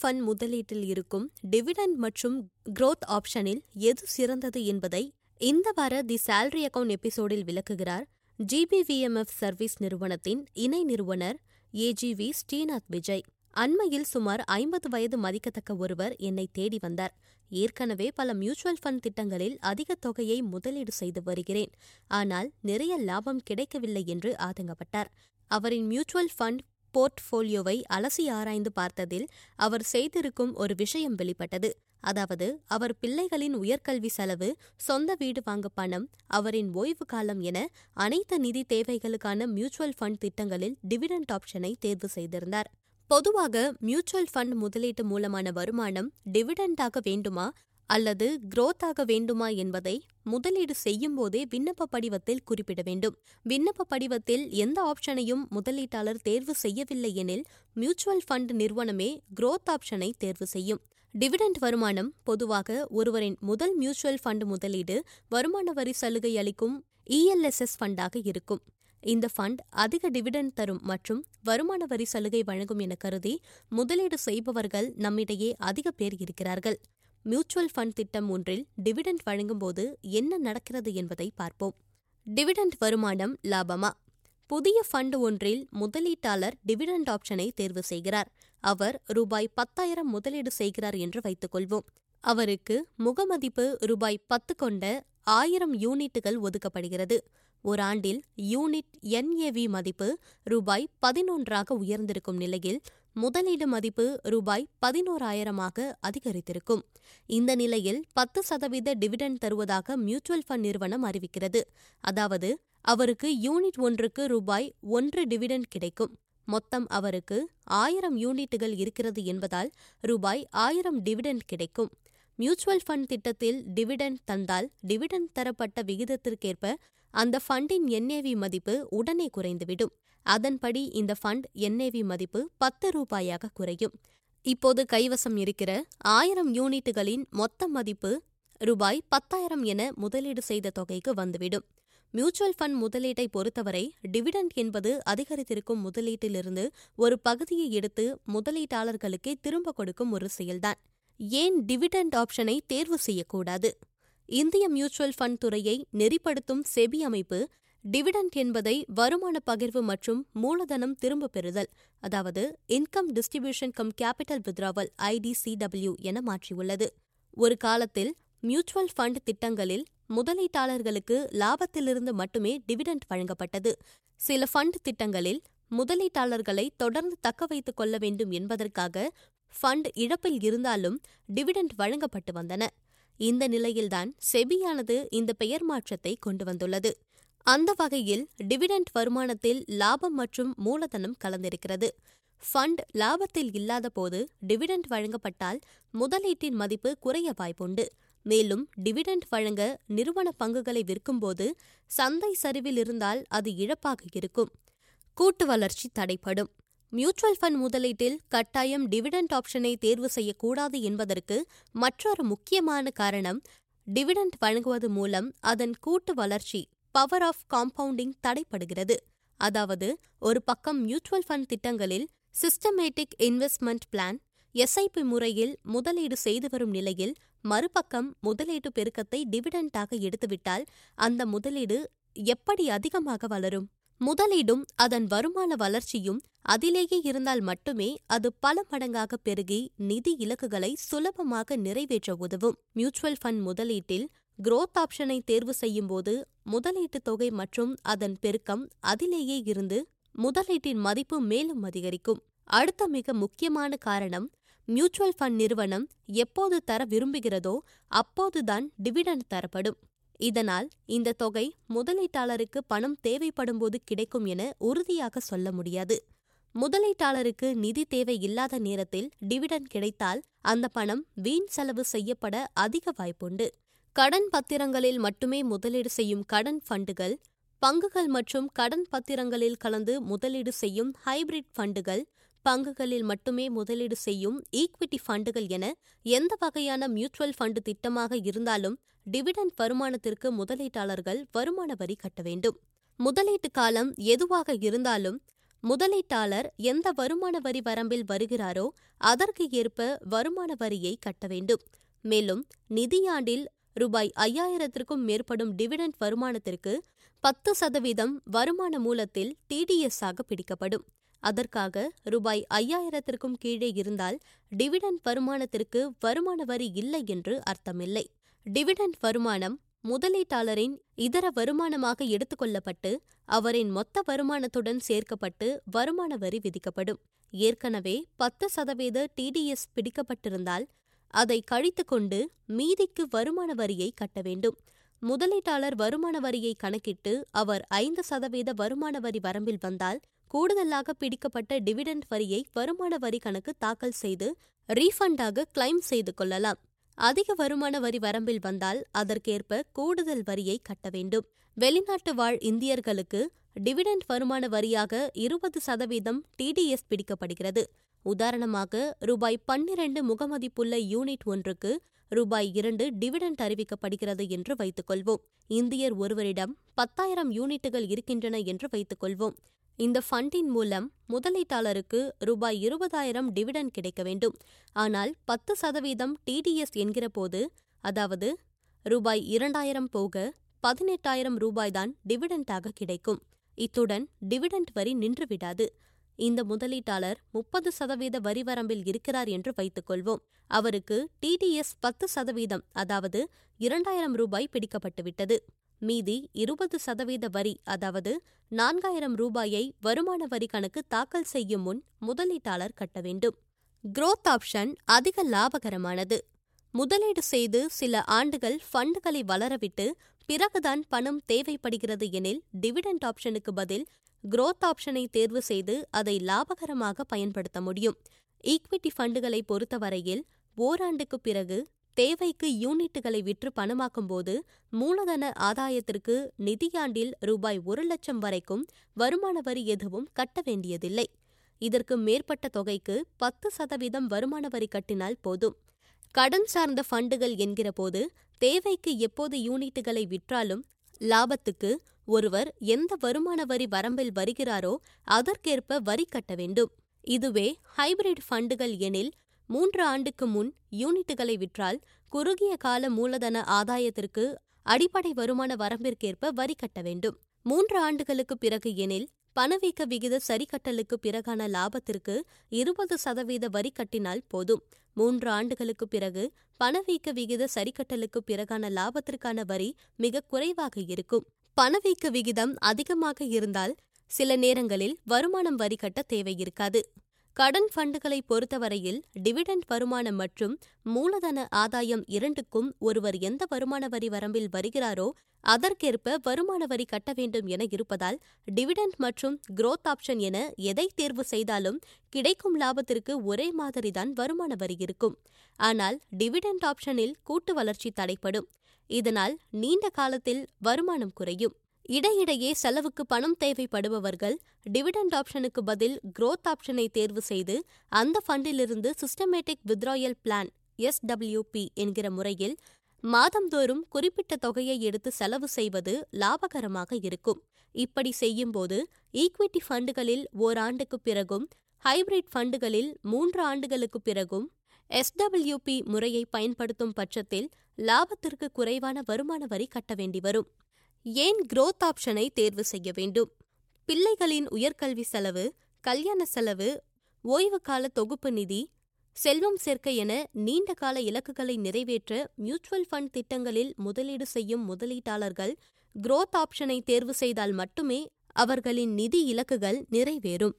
Fund முதலீட்டில் இருக்கும் dividend மற்றும் க்ரோத் ஆப்ஷனில் எது சிறந்தது என்பதை இந்த வார தி சேலரி அக்கவுண்ட் எபிசோடில் விளக்குகிறார். ஜிபிவிஎம்எஃப் சர்வீஸ் நிறுவனத்தின் இணை நிறுவனர் ஏஜிவி ஸ்ரீநாத் விஜய். அண்மையில் சுமார் ஐம்பது வயது மதிக்கத்தக்க ஒருவர் என்னை தேடி வந்தார். ஏற்கனவே பல மியூச்சுவல் ஃபண்ட் திட்டங்களில் அதிக தொகையை முதலீடு செய்து வருகிறேன். ஆனால் நிறைய லாபம் கிடைக்கவில்லை என்று ஆதங்கப்பட்டார். அவரின் மியூச்சுவல் ஃபண்ட் போர்ட்ஃபோலியோவை அலசி ஆராய்ந்து பார்த்ததில் அவர் செய்திருக்கும் ஒரு விஷயம் வெளிப்பட்டது. அதாவது அவர் பிள்ளைகளின் உயர்கல்வி செலவு சொந்த வீடு வாங்க பணம் அவரின் ஓய்வு காலம் என அனைத்து நிதி தேவைகளுக்கான மியூச்சுவல் ஃபண்ட் திட்டங்களில் டிவிடெண்ட் ஆப்ஷனை தேர்வு செய்திருந்தார். பொதுவாக மியூச்சுவல் ஃபண்ட் முதலீட்டு மூலமான வருமானம் டிவிடெண்டாக வேண்டுமா? அல்லது குரோத் ஆக வேண்டுமா என்பதை முதலீடு செய்யும் போதே விண்ணப்ப படிவத்தில் குறிப்பிட வேண்டும். விண்ணப்ப படிவத்தில் எந்த ஆப்ஷனையும் முதலீட்டாளர் தேர்வு செய்யவில்லை எனில் மியூச்சுவல் ஃபண்ட் நிறுவனமே குரோத் ஆப்ஷனை தேர்வு செய்யும். டிவிடெண்ட் வருமானம் பொதுவாக ஒருவரின் முதல் மியூச்சுவல் ஃபண்ட் முதலீடு வருமான வரி சலுகை அளிக்கும் இஎல்எஸ்எஸ் ஃபண்டாக இருக்கும். இந்த ஃபண்ட் அதிக டிவிடெண்ட் தரும் மற்றும் வருமான வரி சலுகை வழங்கும் என கருதி முதலீடு செய்பவர்கள் நம்மிடையே அதிக பேர் இருக்கிறார்கள். மியூச்சுவல் ஃபண்ட் திட்டம் ஒன்றில் டிவிடெண்ட் வழங்கும்போது என்ன நடக்கிறது என்பதை பார்ப்போம். டிவிடெண்ட் வருமானம் லாபமா? புதிய ஃபண்ட் ஒன்றில் முதலீட்டாளர் டிவிடெண்ட் ஆப்ஷனை தேர்வு செய்கிறார். அவர் ரூபாய் பத்தாயிரம் முதலீடு செய்கிறார் என்று வைத்துக்கொள்வோம் அவருக்கு முகமதிப்பு ரூபாய் பத்து கொண்ட ஆயிரம் யூனிட்டுகள் ஒதுக்கப்படுகிறது. ஒரு ஆண்டில் யூனிட் என்ஏவி மதிப்பு ரூபாய் பதினொன்றாக உயர்ந்திருக்கும் நிலையில் முதலீடு மதிப்பு ரூபாய் பதினோராயிரமாக அதிகரித்திருக்கும். இந்த நிலையில் பத்து சதவீத டிவிடெண்ட் தருவதாக மியூச்சுவல் ஃபண்ட் நிறுவனம் அறிவிக்கிறது. அதாவது அவருக்கு யூனிட் ஒன்றுக்கு ரூபாய் ஒன்று டிவிடெண்ட் கிடைக்கும். மொத்தம் அவருக்கு ஆயிரம் யூனிட்டுகள் இருக்கிறது என்பதால் ரூபாய் ஆயிரம் டிவிடெண்ட் கிடைக்கும். மியூச்சுவல் ஃபண்ட் திட்டத்தில் டிவிடெண்ட் தந்தால் டிவிடெண்ட் தரப்பட்ட விகிதத்திற்கேற்ப அந்த ஃபண்டின் என்ஏவி மதிப்பு உடனே குறைந்துவிடும். அதன்படி இந்த ஃபண்ட் என்ஏவி மதிப்பு பத்து ரூபாயாக குறையும். இப்போது கைவசம் இருக்கிற ஆயிரம் யூனிட்டுகளின் மொத்த மதிப்பு ரூபாய் பத்தாயிரம் என முதலீடு செய்த தொகைக்கு வந்துவிடும். மியூச்சுவல் ஃபண்ட் முதலீட்டை பொறுத்தவரை டிவிடெண்ட் என்பது அதிகரித்திருக்கும் முதலீட்டிலிருந்து ஒரு பகுதியை எடுத்து முதலீட்டாளர்களுக்கே திரும்ப கொடுக்கும் ஒரு செயல்தான். ஏன் டிவிடெண்ட் ஆப்ஷனை தேர்வு செய்யக்கூடாது? இந்திய மியூச்சுவல் ஃபண்ட் துறையை நெறிப்படுத்தும் செபி அமைப்பு டிவிடெண்ட் என்பதை வருமான பகிர்வு மற்றும் மூலதனம் திரும்பப் பெறுதல் அதாவது income distribution cum capital withdrawal IDCW என மாற்றியுள்ளது. ஒரு காலத்தில் மியூச்சுவல் ஃபண்ட் திட்டங்களில் முதலீட்டாளர்களுக்கு லாபத்திலிருந்து மட்டுமே டிவிடெண்ட் வழங்கப்பட்டது. சில ஃபண்ட் திட்டங்களில் முதலீட்டாளர்களை தொடர்ந்து தக்க வைத்துக் கொள்ள வேண்டும் என்பதற்காக ஃபண்ட் இழப்பில் இருந்தாலும் டிவிடெண்ட் வழங்கப்பட்டு வந்தன. இந்த நிலையில்தான் செபியானது இந்த பெயர் மாற்றத்தை கொண்டு வந்துள்ளது. அந்த வகையில் டிவிடெண்ட் வருமானத்தில் லாபம் மற்றும் மூலதனம் கலந்திருக்கிறது. ஃபண்ட் லாபத்தில் இல்லாத போது டிவிடெண்ட் வழங்கப்பட்டால் முதலீட்டின் மதிப்பு குறைய வாய்ப்புண்டு. மேலும் டிவிடெண்ட் வழங்க நிறுவன பங்குகளை விற்கும்போது சந்தை சரிவில் இருந்தால் அது இழப்பாக இருக்கும். கூட்டு வளர்ச்சி தடைப்படும் மியூச்சுவல் ஃபண்ட் முதலீட்டில் கட்டாயம் டிவிடெண்ட் ஆப்ஷனை தேர்வு செய்யக்கூடாது என்பதற்கு மற்றொரு முக்கியமான காரணம் டிவிடெண்ட் வழங்குவது மூலம் அதன் கூட்டு வளர்ச்சி. பவர் ஆஃப் காம்பவுண்டிங் தடைப்படுகிறது. அதாவது ஒரு பக்கம் மியூச்சுவல் ஃபண்ட் திட்டங்களில் சிஸ்டமேட்டிக் இன்வெஸ்ட்மெண்ட் பிளான் எஸ்ஐபி முறையில் முதலீடு செய்து வரும் நிலையில் மறுபக்கம் முதலீட்டு பெருக்கத்தை டிவிடெண்டாக எடுத்துவிட்டால் அந்த முதலீடு எப்படி அதிகமாக வளரும்? முதலீடும் அதன் வருமான வளர்ச்சியும் அதிலேயே இருந்தால் மட்டுமே அது பல மடங்காக பெருகி நிதி இலக்குகளை சுலபமாக நிறைவேற்ற உதவும். மியூச்சுவல் ஃபண்ட் முதலீட்டில் குரோத் ஆப்ஷனை தேர்வு செய்யும்போது முதலீட்டுத் தொகை மற்றும் அதன் பெருக்கம் அதிலேயே இருந்து முதலீட்டின் மதிப்பு மேலும் அதிகரிக்கும். அடுத்த மிக முக்கியமான காரணம் மியூச்சுவல் ஃபண்ட் நிறுவனம் எப்போது தர விரும்புகிறதோ அப்போதுதான் டிவிடெண்ட் தரப்படும். இதனால் இந்த தொகை முதலீட்டாளருக்கு பணம் தேவைப்படும்போது கிடைக்கும் என உறுதியாக சொல்ல முடியாது. முதலீட்டாளருக்கு நிதி தேவை இல்லாத நேரத்தில் டிவிடெண்ட் கிடைத்தால் அந்த பணம் வீண் செலவு செய்யப்பட அதிக வாய்ப்புண்டு. கடன் பத்திரங்களில் மட்டுமே முதலீடு செய்யும் கடன் ஃபண்டுகள் பங்குகள் மற்றும் கடன் பத்திரங்களில் கலந்து முதலீடு செய்யும் ஹைபிரிட் ஃபண்டுகள் பங்குகளில் மட்டுமே முதலீடு செய்யும் ஈக்விட்டி ஃபண்டுகள் என எந்த வகையான மியூச்சுவல் ஃபண்டு திட்டமாக இருந்தாலும் டிவிடெண்ட் வருமானத்திற்கு முதலீட்டாளர்கள் வருமான வரி கட்ட வேண்டும். முதலீட்டு காலம் எதுவாக இருந்தாலும் முதலீட்டாளர் எந்த வருமான வரி வரம்பில் வருகிறாரோ அதற்கு ஏற்ப வருமான வரியை கட்ட வேண்டும். மேலும் நிதியாண்டில் ரூபாய் ஐயாயிரத்திற்கும் மேற்படும் டிவிடெண்ட் வருமானத்திற்கு பத்து சதவீதம் வருமான மூலத்தில் டிடிஎஸ் ஆக பிடிக்கப்படும். அதற்காக ரூபாய் ஐயாயிரத்திற்கும் கீழே இருந்தால் டிவிடெண்ட் வருமானத்திற்கு வருமான வரி இல்லை என்று அர்த்தமில்லை. டிவிடெண்ட் வருமானம் முதலீட்டாளரின் இதர வருமானமாக எடுத்துக்கொள்ளப்பட்டு அவரின் மொத்த வருமானத்துடன் சேர்க்கப்பட்டு வருமான வரி விதிக்கப்படும். ஏற்கனவே பத்து சதவீத டிடிஎஸ் பிடிக்கப்பட்டிருந்தால் அதை கழித்து கொண்டு மீதிக்கு வருமான வரியை கட்ட வேண்டும். முதலீட்டாளர் வருமான வரியை கணக்கிட்டு அவர் ஐந்து சதவீத வருமான வரி வரம்பில் வந்தால் கூடுதலாக பிடிக்கப்பட்ட டிவிடெண்ட் வரியை வருமான வரி கணக்கு தாக்கல் செய்து ரீஃபண்டாக கிளைம் செய்து கொள்ளலாம். அதிக வருமான வரி வரம்பில் வந்தால் அதற்கேற்ப கூடுதல் வரியை கட்ட வேண்டும். வெளிநாட்டு வாழ் இந்தியர்களுக்கு டிவிடெண்ட் வருமான வரியாக இருபது சதவீதம் டிடிஎஸ் பிடிக்கப்படுகிறது. உதாரணமாக ரூபாய் பன்னிரண்டு முகமதிப்புள்ள யூனிட் ஒன்றுக்கு ரூபாய் இரண்டு டிவிடெண்ட் அறிவிக்கப்படுகிறது என்று வைத்துக்கொள்வோம். இந்தியர் ஒருவரிடம் பத்தாயிரம் யூனிட்டுகள் இருக்கின்றன என்று வைத்துக்கொள்வோம். இந்த ஃபண்டின் மூலம் முதலீட்டாளருக்கு ரூபாய் இருபதாயிரம் டிவிடெண்ட் கிடைக்க வேண்டும். ஆனால் பத்து சதவீதம் டிடிஎஸ் என்கிற போது அதாவது ரூபாய் இரண்டாயிரம் போக பதினெட்டாயிரம் ரூபாய்தான் டிவிடெண்டாக கிடைக்கும். இத்துடன் டிவிடெண்ட் வரி நின்றுவிடாது இந்த முதலீட்டாளர் முப்பது சதவீத வரி வரம்பில் இருக்கிறார் என்று வைத்துக்கொள்வோம் அவருக்கு டிடிஎஸ் பத்து சதவீதம் அதாவது இரண்டாயிரம் ரூபாய் பிடிக்கப்பட்டுவிட்டது மீதி இருபது சதவீத வரி அதாவது நான்காயிரம் ரூபாயை வருமான வரி கணக்கு தாக்கல் செய்யும் முன் முதலீட்டாளர் கட்ட வேண்டும். குரோத் ஆப்ஷன் அதிக லாபகரமானது. முதலீடு செய்து சில ஆண்டுகள் ஃபண்டுகளை வளரவிட்டு பிறகுதான் பணம் தேவைப்படுகிறது எனில் டிவிடெண்ட் ஆப்ஷனுக்கு பதில் குரோத் ஆப்ஷனை தேர்வு செய்து அதை லாபகரமாக பயன்படுத்த முடியும். ஈக்விட்டி ஃபண்டுகளை பொறுத்தவரையில் ஓராண்டுக்கு பிறகு தேவைக்கு யூனிட்டுகளை விற்று பணமாக்கும்போது மூலதன ஆதாயத்திற்கு நிதியாண்டில் ரூபாய் ஒரு லட்சம் வரைக்கும் வருமான வரி எதுவும் கட்ட வேண்டியதில்லை. இதற்கு மேற்பட்ட தொகைக்கு பத்து சதவீதம் வருமான வரி கட்டினால் போதும். கடன் சார்ந்த ஃபண்டுகள் என்கிறபோது தேவைக்கு எப்போது யூனிட்டுகளை விற்றாலும் லாபத்துக்கு ஒருவர் எந்த வருமான வரி வரம்பில் வருகிறாரோ அதற்கேற்ப வரி கட்ட வேண்டும். இதுவே ஹைபிரிட் ஃபண்டுகள் எனில் மூன்று ஆண்டுக்கு முன் யூனிட்டுகளை விற்றால் குறுகிய கால மூலதன ஆதாயத்திற்கு அடிப்படை வருமான வரம்பிற்கேற்ப வரி கட்ட வேண்டும். மூன்று ஆண்டுகளுக்கு பிறகு எனில் பணவீக்க விகித சரிக்கட்டலுக்கு பிறகான லாபத்திற்கு இருபது சதவீத வரி கட்டினால் போதும். மூன்று ஆண்டுகளுக்கு பிறகு பணவீக்க விகித சரிக்கட்டலுக்கு பிறகான லாபத்திற்கான வரி மிக குறைவாக இருக்கும். பணவீக்க விகிதம் அதிகமாக இருந்தால் சில நேரங்களில் வருமானம் வரி கட்ட தேவை இருக்காது கடன் ஃபண்டுகளை பொறுத்தவரையில் டிவிடெண்ட் வருமானம் மற்றும் மூலதன ஆதாயம் இரண்டுக்கும் ஒருவர் எந்த வருமான வரி வரம்பில் வருகிறாரோ அதற்கேற்ப வருமான வரி கட்ட வேண்டும் என இருப்பதால் டிவிடெண்ட் மற்றும் குரோத் ஆப்ஷன் என எதை தேர்வு செய்தாலும் கிடைக்கும் லாபத்திற்கு ஒரே மாதிரிதான் வருமான வரி இருக்கும். ஆனால் டிவிடெண்ட் ஆப்ஷனில் கூட்டு வளர்ச்சி தடைப்படும். இதனால் நீண்ட காலத்தில் வருமானம் குறையும். இடையிடையே செலவுக்கு பணம் தேவைப்படுபவர்கள் டிவிடெண்ட் ஆப்ஷனுக்கு பதில் குரோத் ஆப்ஷனை தேர்வு செய்து அந்த ஃபண்டிலிருந்து சிஸ்டமேட்டிக் வித்ராயல் பிளான் எஸ்டபிள்யூபி என்கிற முறையில் மாதந்தோறும் குறிப்பிட்ட தொகையை எடுத்து செலவு செய்வது லாபகரமாக இருக்கும். இப்படி செய்யும்போது ஈக்விட்டி ஃபண்டுகளில் ஓராண்டுக்கு பிறகும் ஹைபிரிட் ஃபண்டுகளில் மூன்று ஆண்டுகளுக்கு பிறகும் எஸ்டபிள்யூபி முறையை பயன்படுத்தும் பட்சத்தில் லாபத்திற்கு குறைவான வருமான வரி கட்ட வேண்டி வரும். ஏன் குரோத் ஆப்ஷனை தேர்வு செய்ய வேண்டும்? பிள்ளைகளின் உயர்கல்வி செலவு கல்யாண செலவு ஓய்வு கால தொகுப்பு நிதி செல்வம் சேர்க்கை என நீண்ட கால இலக்குகளை நிறைவேற்ற மியூச்சுவல் ஃபண்ட் திட்டங்களில் முதலீடு செய்யும் முதலீட்டாளர்கள் குரோத் ஆப்ஷனை தேர்வு செய்தால் மட்டுமே அவர்களின் நிதி இலக்குகள் நிறைவேறும்.